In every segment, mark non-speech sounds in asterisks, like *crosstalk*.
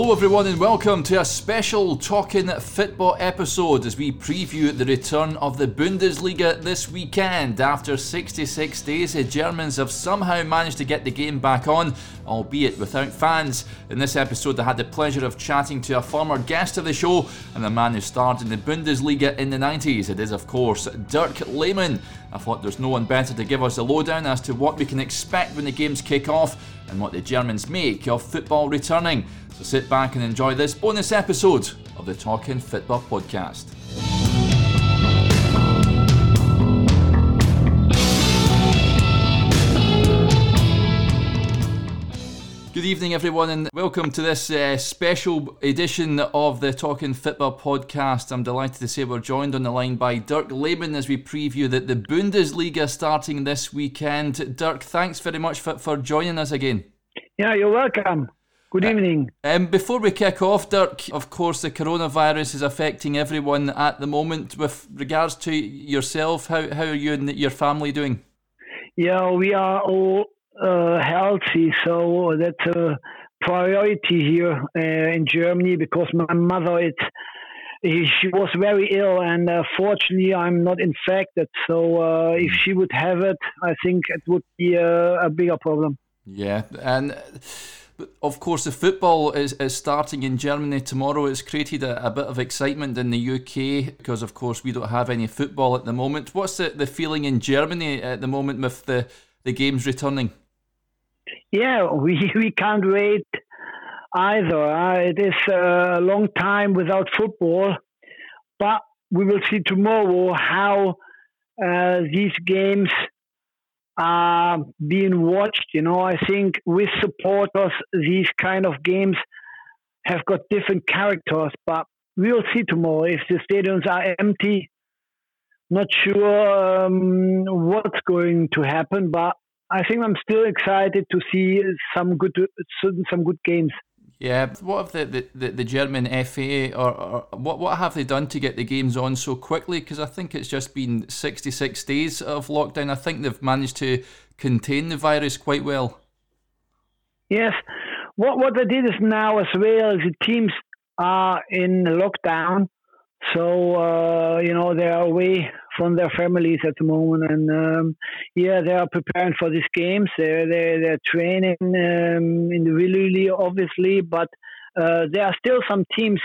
Hello, everyone, and welcome to a special Talking Football episode as we preview the return of the Bundesliga this weekend. After 66 days, the Germans have somehow managed to get the game back on, albeit without fans. In this episode, I had the pleasure of chatting to a former guest of the show and a man who starred in the Bundesliga in the 90s. It is, of course, Dirk Lehmann. I thought there's no one better to give us a lowdown as to what we can expect when the games kick off and what the Germans make of football returning. So sit back and enjoy this bonus episode of the Talking Football podcast. Good evening, everyone, and welcome to this uh, special edition of the Talking Football podcast. I'm delighted to say we're joined on the line by Dirk Lehmann as we preview that the Bundesliga starting this weekend. Dirk, thanks very much for, for joining us again. Yeah, you're welcome. Good uh, evening. Um, before we kick off, Dirk, of course, the coronavirus is affecting everyone at the moment. With regards to yourself, how, how are you and your family doing? Yeah, we are all healthy, so that's a priority here uh, in Germany because my mother, it's she was very ill, and uh, fortunately, I'm not infected. So uh, if she would have it, I think it would be a, a bigger problem. Yeah, and of course, the football is, is starting in Germany tomorrow. It's created a, a, bit of excitement in the UK because, of course, we don't have any football at the moment. What's the, the feeling in Germany at the moment with the, the games returning? Yeah, we, *laughs* we can't wait either. Uh, it is a long time without football, but we will see tomorrow how uh, these games are being watched. You know, I think with supporters, these kind of games have got different characters, but we'll see tomorrow if the stadiums are empty. Not sure um, what's going to happen, but I think I'm still excited to see some good some good games. Yeah, what have the, the, the, German FA or, or, what what have they done to get the games on so quickly? Because I think it's just been 66 days of lockdown. I think they've managed to contain the virus quite well. Yes, what what they did is now as well the teams are in lockdown, so uh, you know they are away from their families at the moment, and um, yeah, they are preparing for these games. They're they're, they're training um, individually, obviously, but uh, there are still some teams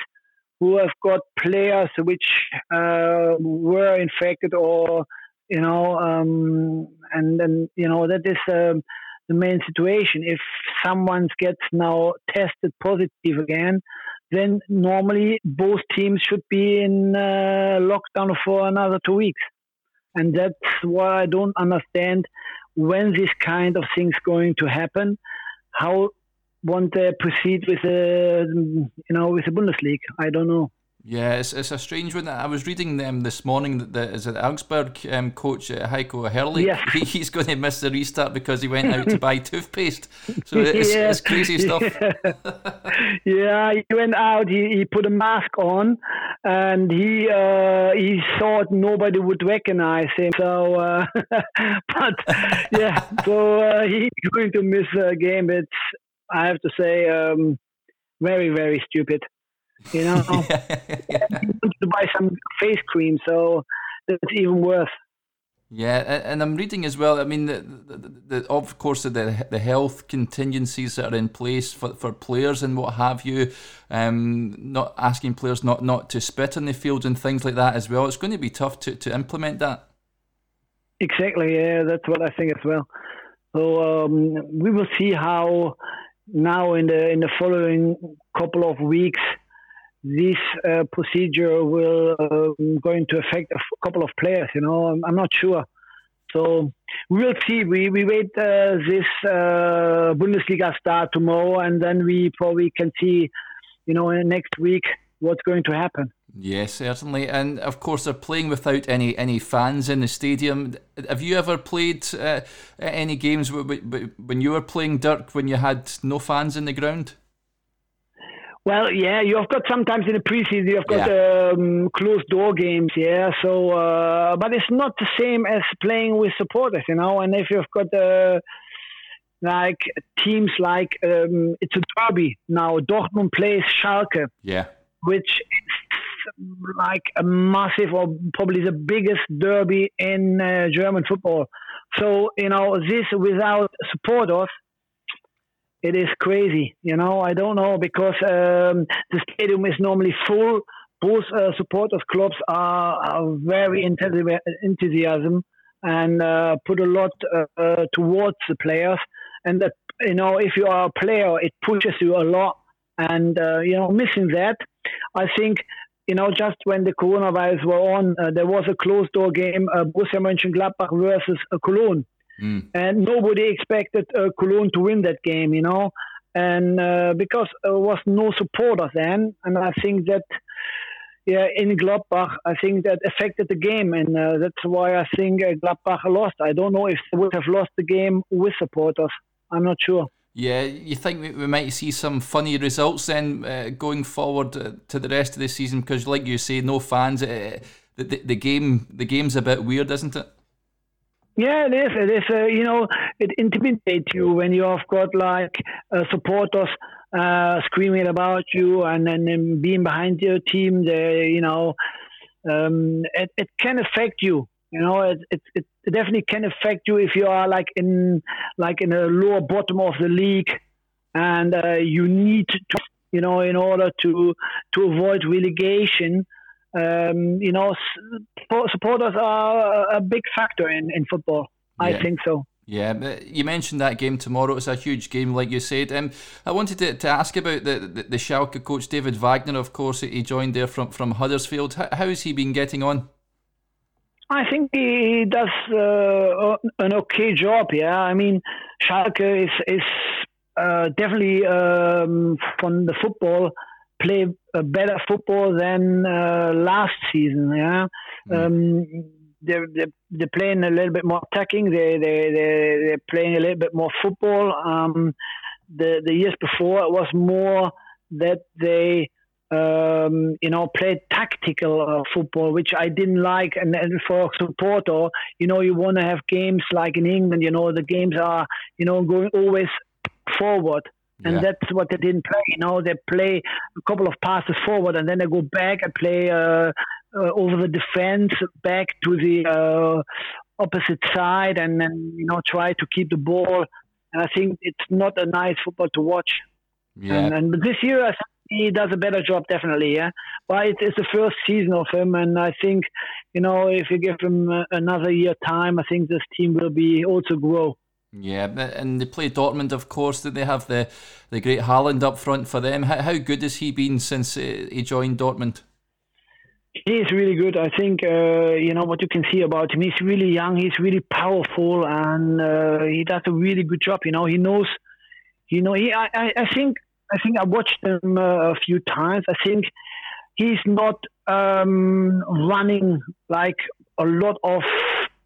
who have got players which uh, were infected or you know, um, and then you know that is um, the main situation. If someone gets now tested positive again, then normally both teams should be in uh, lockdown for another two weeks. And that's why I don't understand when this kind of things going to happen. How want to proceed with the you know with the Bundesliga? I don't know. Yeah, it's, it's a strange one. I was reading them this morning that the, is it Augsburg um, coach uh, Heiko Herrlich? Yeah. *laughs* He, he's going to miss the restart because he went out to buy *laughs* toothpaste. So it's, yeah. it's crazy stuff. *laughs* yeah, he went out. He, he put a mask on, and he uh, he thought nobody would recognize him. So, uh, but yeah, so uh, he's going to miss a game. It's I have to say um, very very stupid. You know, *laughs* yeah, yeah. to buy some face cream, so that's even worse. Yeah, and I'm reading as well. I mean, the, the, the, of course, the the health contingencies that are in place for, for players and what have you, um, not asking players not, not to spit on the field and things like that as well. It's going to be tough to, to implement that. Exactly. Yeah, that's what I think as well. So um, we will see how now in the in the following couple of weeks this uh, procedure will uh, going to affect a couple of players. You know, I'm, I'm not sure. So we will see. We we wait uh, this uh, Bundesliga start tomorrow, and then we probably can see, you know, next week what's going to happen. Yes, certainly, and of course they're playing without any any fans in the stadium. Have you ever played uh, any games when you were playing Dirk when you had no fans in the ground? Well, yeah, you've got sometimes in the preseason you've got yeah. um, closed door games, yeah. So, uh, but it's not the same as playing with supporters, you know. And if you've got uh, like teams like um, it's a derby now. Dortmund plays Schalke. Yeah. Which is like a massive or probably the biggest derby in uh, German football. So you know this without supporters, it is crazy. You know I don't know because um, the stadium is normally full. Both uh, supporters clubs are, are very enthusiasm and uh, put a lot uh, uh, towards the players. And that you know, if you are a player, it pushes you a lot. And uh, you know, missing that, I think you know, just when the coronavirus were on, uh, there was a closed door game, uh, Borussia Mönchengladbach versus uh, Cologne. Mm. And nobody expected uh, Cologne to win that game, you know, and uh, because there was no supporters then, and I think that yeah, in Gladbach, I think that affected the game, and uh, that's why I think uh, Gladbach lost. I don't know if they would have lost the game with supporters. I'm not sure. Yeah, you think we might see some funny results then uh, going forward uh, to the rest of the season because, like you say, no fans. Uh, the, the, the game the game's a bit weird, isn't it? Yeah, it is. It is. Uh, you know, it intimidates you when you have got like uh, supporters uh, screaming about you and then being behind your team. They, you know, um, it, it can affect you. You know, it, it, it definitely can affect you if you are like in like in a lower bottom of the league, and uh, you need to, you know, in order to to avoid relegation. Um, you know, supporters are a big factor in, in football. Yeah. I think so. Yeah, you mentioned that game tomorrow. It's a huge game, like you said. Um, I wanted to, to ask about the, the, the Schalke coach, David Wagner, of course. He joined there from, from Huddersfield. How, how has he been getting on? I think he does uh, an okay job, yeah. I mean, Schalke is, is uh, definitely um, from the football play a better football than uh, last season, yeah. Mm. Um, they're, they're, they're playing a little bit more attacking. They they they they're playing a little bit more football. Um, the the years before it was more that they um, you know played tactical uh, football, which I didn't like. And, and for supporter, you know, you want to have games like in England. You know, the games are you know going always forward. And yeah. that's what they didn't play. You know, they play a couple of passes forward, and then they go back and play uh, uh, over the defense back to the uh, opposite side and then you know try to keep the ball. And I think it's not a nice football to watch. Yeah. And, and this year I think he does a better job definitely. Yeah, but it's, it's the first season of him, and I think you know if you give him uh, another year time, I think this team will be also grow. Yeah, and they play Dortmund, of course. That they have the the great Haaland up front for them. How, how good has he been since he joined Dortmund? He's really good. I think uh, you know what you can see about him. He's really young. He's really powerful, and uh, he does a really good job. You know, he knows. You know, he. I. I think. I think I watched him uh, a few times. I think he's not um, running like a lot of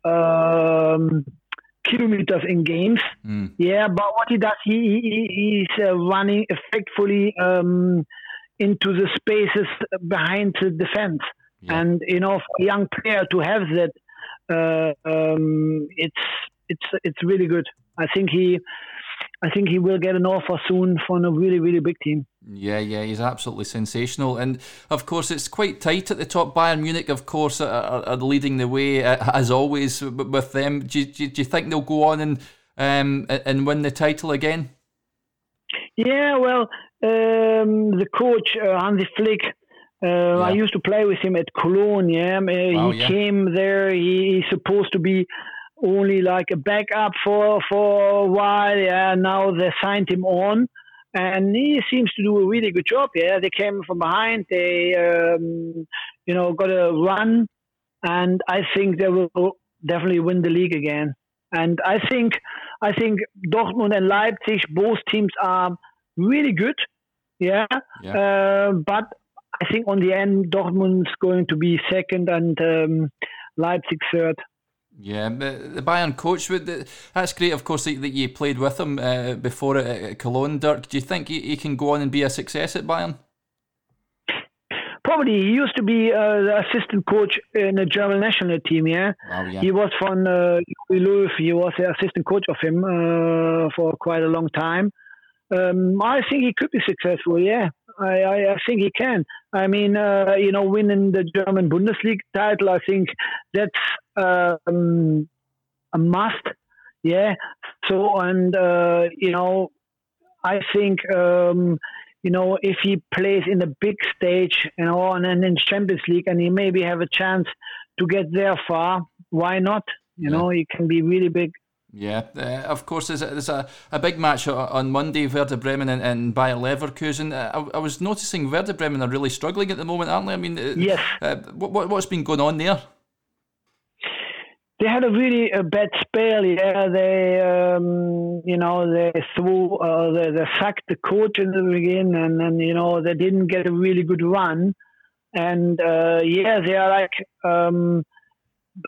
um, kilometers in games. Mm. Yeah, but what he does, he, he he's uh, running effectively um, into the spaces behind the defense. Yeah. And you know, for a young player to have that, uh, um, it's it's it's really good. I think he, I think he will get an offer soon from a really really big team. Yeah, yeah, he's absolutely sensational, and of course it's quite tight at the top. Bayern Munich, of course, are, are leading the way uh, as always with them. Do you, do you think they'll go on and um, and win the title again? Yeah, well, um, the coach uh, Hansi Flick uh, yeah. I used to play with him at Cologne. Yeah, wow, he yeah. came there. He, he's supposed to be only like a backup for for a while. Yeah, now they signed him on, and he seems to do a really good job. Yeah, they came from behind. They, um, you know, got a run, and I think they will definitely win the league again. And I think I think Dortmund and Leipzig, both teams are really good. Yeah, yeah. Uh, but I think on the end, Dortmund's going to be second and um, Leipzig third. Yeah, the Bayern coach, that's great, of course, that you played with him uh, before at Cologne. Dirk, do you think he can go on and be a success at Bayern? probably he used to be uh, the assistant coach in the German national team. Yeah, oh, yeah. he was from uh. He was the assistant coach of him uh, for quite a long time. Um, I think he could be successful. Yeah, I, I, I think he can. I mean, uh, you know, winning the German Bundesliga title, I think that's um, a must. Yeah. So, and uh, you know, I think um, you know if he plays in the big stage, you know, and then in Champions League, and he maybe have a chance to get there far. Why not? You know, he can be really big. Yeah, uh, of course, there's, a, there's a, a big match on Monday, Werder Bremen and, and Bayer Leverkusen. Uh, I, I, was noticing Werder Bremen are really struggling at the moment, aren't they? I mean, uh, yes. Uh, what, what's been going on there? They had a really a bad spell. Yeah, they, um, you know, they threw, uh, they, they sacked the coach in the beginning, and then you know they didn't get a really good run. And uh, yeah, they are like. Um,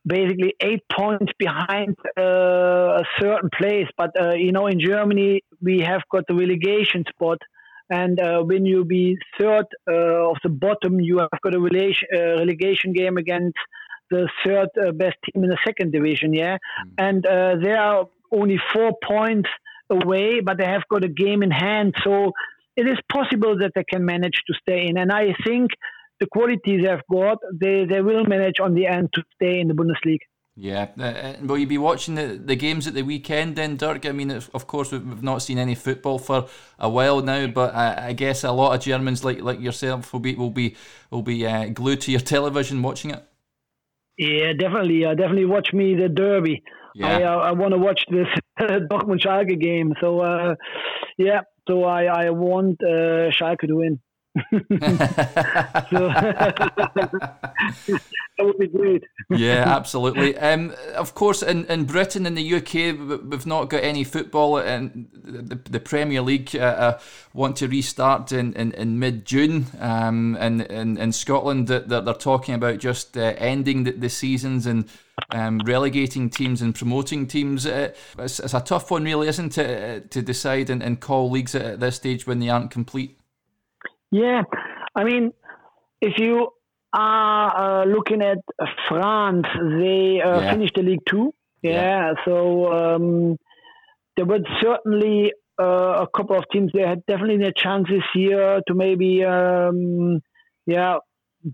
basically eight points behind uh, a certain place. But uh, you know, in Germany, we have got the relegation spot, and uh, when you be third uh, of the bottom, you have got a relegation, uh, relegation game against the third uh, best team in the second division. Yeah, mm. and they are only four points away, but they have got a game in hand, so it is possible that they can manage to stay in. And I think the qualities they've got, they, they will manage on the end to stay in the Bundesliga. Yeah, uh, uh will you be watching the, the games at the weekend then, Dirk? I mean, of course, we've not seen any football for a while now, but I, I guess a lot of Germans like like yourself will be will be will be uh, glued to your *laughs* television watching it. Yeah, definitely. Uh, definitely watch me the derby. Yeah. I uh, I want to watch this *laughs* Dortmund Schalke game. So uh, yeah, so I I want uh, Schalke to win. That would be great. yeah, absolutely. Um, of course, in, in Britain and the UK, we've not got any football, and the, the Premier League uh, uh, want to restart in, in, in mid June. Um, and in, in Scotland, that they're, they're, talking about just uh, ending the, the, seasons and um, relegating teams and promoting teams. Uh, it's, it's, a tough one, really, isn't it, uh, to decide and, and call leagues at this stage when they aren't complete? Yeah, I mean, if you are uh, looking at France, they uh, yeah. finished the League Two. Yeah, yeah. so um, there were certainly uh, a couple of teams. They had definitely their chances here to maybe, um, yeah,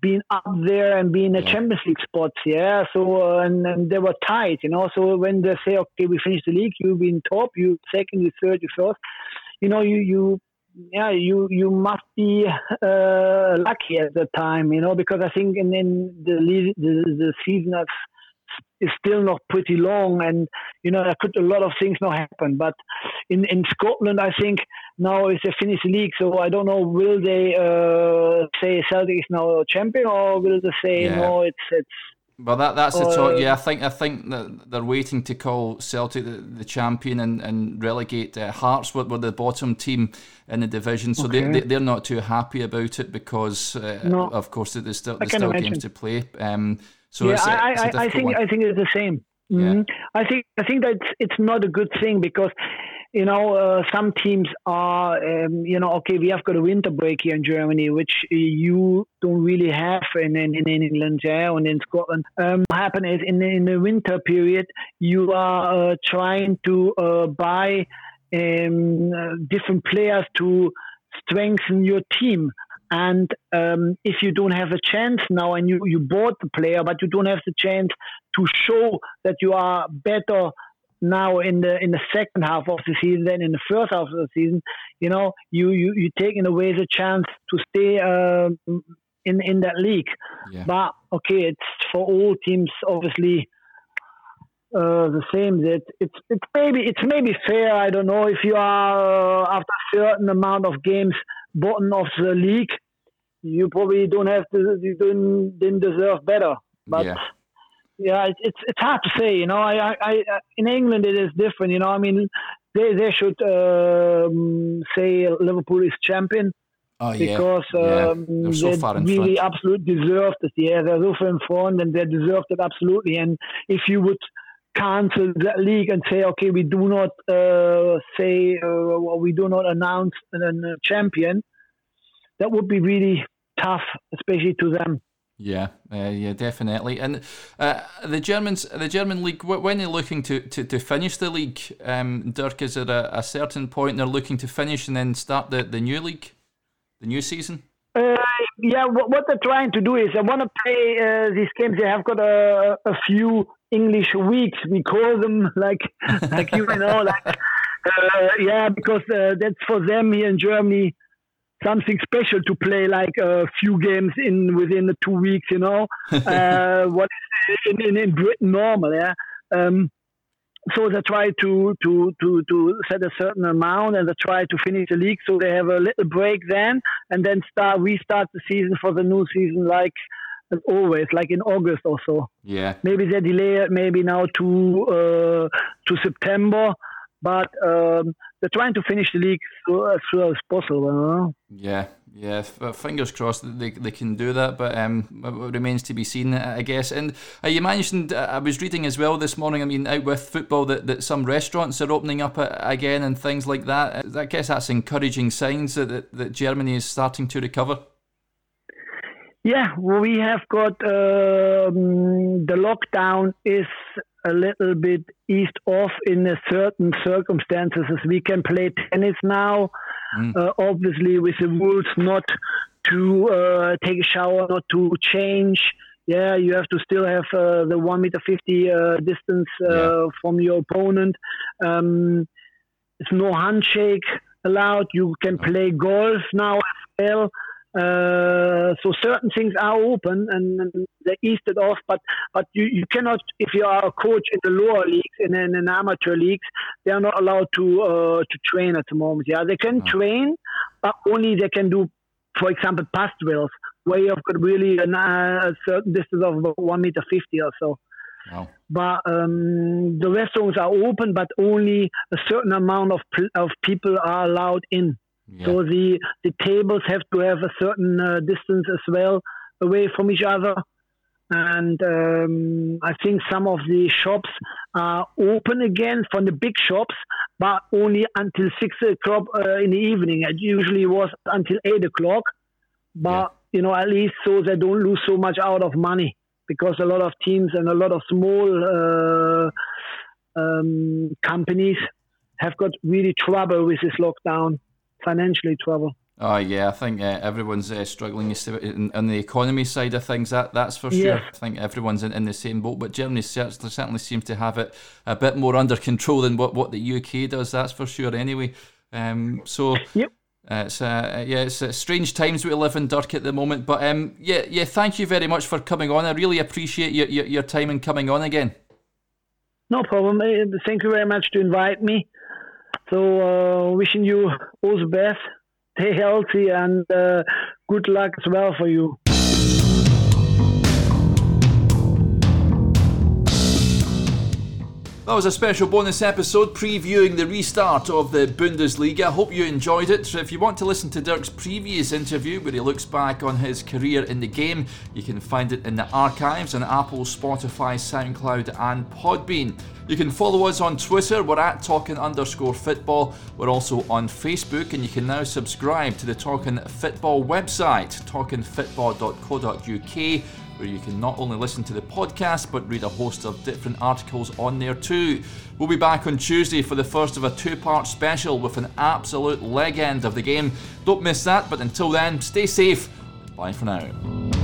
being up there and being a yeah. Champions League spots. Yeah, so uh, and, and they were tight, you know. So when they say, okay, we finished the league, you've been top, you second, you third, you first. You know, you you yeah, you you must be uh, lucky at the time, you know, because I think in, in the, the the season is still not pretty long, and you know there could a lot of things not happen. But in in Scotland, I think now it's a finished league, so I don't know will they uh, say Celtic is now a champion or will they say yeah. no, it's it's well, that that's the talk. Uh, yeah, I think I think that they're waiting to call Celtic the, the champion and, and relegate uh, Hearts, were, were the bottom team in the division. So okay. they, they are not too happy about it because, uh, no, of course, there's still there's still games to play. Um, so yeah, I, I, I think one. I think it's the same. Mm-hmm. Yeah. I think I think that it's, it's not a good thing because you know, uh, some teams are, um, you know, okay, we have got a winter break here in Germany, which you don't really have in, in, in England, yeah, and in Scotland. Um, what happens is in, in the winter period, you are uh, trying to uh, buy um, uh, different players to strengthen your team. And um, if you don't have a chance now and you, you bought the player, but you don't have the chance to show that you are better now in the in the second half of the season than in the first half of the season, you know, you you you taking away the chance to stay uh, in in that league. Yeah. But okay, it's for all teams obviously uh, the same. That it's it's maybe it's maybe fair. I don't know if you are uh, after a certain amount of games bottom of the league, you probably don't have to you don't didn't deserve better. But yeah yeah, it's it's hard to say. You know, I, I, I in England it is different. You know, I mean, they they should um, say Liverpool is champion. Oh, yeah. Because yeah. Um, they're so they really front. absolutely deserved it. Yeah, they're so far in front and they deserved it absolutely. And if you would cancel that league and say, okay, we do not uh, say, uh, we do not announce a champion, that would be really tough, especially to them. Yeah, uh, yeah, definitely. And uh, the Germans, the German league, when they're looking to, to, to finish the league, um, Dirk, is at a, a, certain point they're looking to finish and then start the, the new league, the new season? Uh, yeah, what, what, they're trying to do is they want to play uh, these games. They have got a, a few English weeks. We call them *laughs* like like you know like *laughs* uh, yeah because uh, that's for them here in Germany something special to play like a few games in within the two weeks, you know. *laughs* uh, what in, in, in Britain normal, yeah. Um, so they try to, to, to, to set a certain amount and they try to finish the league. So they have a little break then and then start restart the season for the new season like as always, like in August or so. Yeah. Maybe they delay it maybe now to uh, to September but um, they're trying to finish the league as soon as possible. Yeah, yeah. Fingers crossed that they, they can do that, but um, it remains to be seen, I guess. And uh, you mentioned, uh, I was reading as well this morning. I mean, out with football, that, that some restaurants are opening up uh, again and things like that. I guess that's encouraging signs that, that, that Germany is starting to recover. Yeah, we have got um, the lockdown is a little bit eased off in a certain circumstances. We can play tennis now, mm. uh, obviously with the rules not to uh, take a shower, not to change. Yeah, you have to still have uh, the one meter fifty uh, distance uh, yeah. from your opponent. Um, there's no handshake allowed. You can play golf now as well. Uh, so certain things are open and, and, they're eased off, but but you, you cannot if you are a coach in the lower leagues in, in, in amateur leagues, they are not allowed to uh, to train at the moment. Yeah, they can oh. train, but only they can do, for example, pass drills where you've got really a, a certain distance of about one meter fifty or so. Wow. But um, the restaurants are open, but only a certain amount of of people are allowed in. Yeah. So the the tables have to have a certain uh, distance as well away from each other. And um, I think some of the shops are open again from the big shops, but only until six o'clock uh, in the evening. It usually was until eight o'clock, but yeah. you know at least so they don't lose so much out of money because a lot of teams and a lot of small uh, um, companies have got really trouble with this lockdown financially trouble. Oh yeah, I think uh, everyone's uh, struggling on the economy side of things. That that's for sure. Yeah. I think everyone's in, in the same boat, but Germany certainly, certainly seems to have it a bit more under control than what, what the UK does. That's for sure. Anyway, um, so yep. Uh, it's uh, yeah, it's uh, strange times we live in, Dirk, at the moment. But um, yeah, yeah, thank you very much for coming on. I really appreciate your your, your time and coming on again. No problem. Thank you very much to invite me. So, uh, wishing you all the best. Stay healthy and uh, good luck as well for you. That was a special bonus episode previewing the restart of the Bundesliga. I hope you enjoyed it. If you want to listen to Dirk's previous interview where he looks back on his career in the game, you can find it in the archives on Apple, Spotify, SoundCloud, and Podbean. You can follow us on Twitter, we're at talking underscore football. We're also on Facebook, and you can now subscribe to the Talking Football website, talkingfootball.co.uk where you can not only listen to the podcast but read a host of different articles on there too. We'll be back on Tuesday for the first of a two part special with an absolute legend of the game. Don't miss that, but until then, stay safe. Bye for now.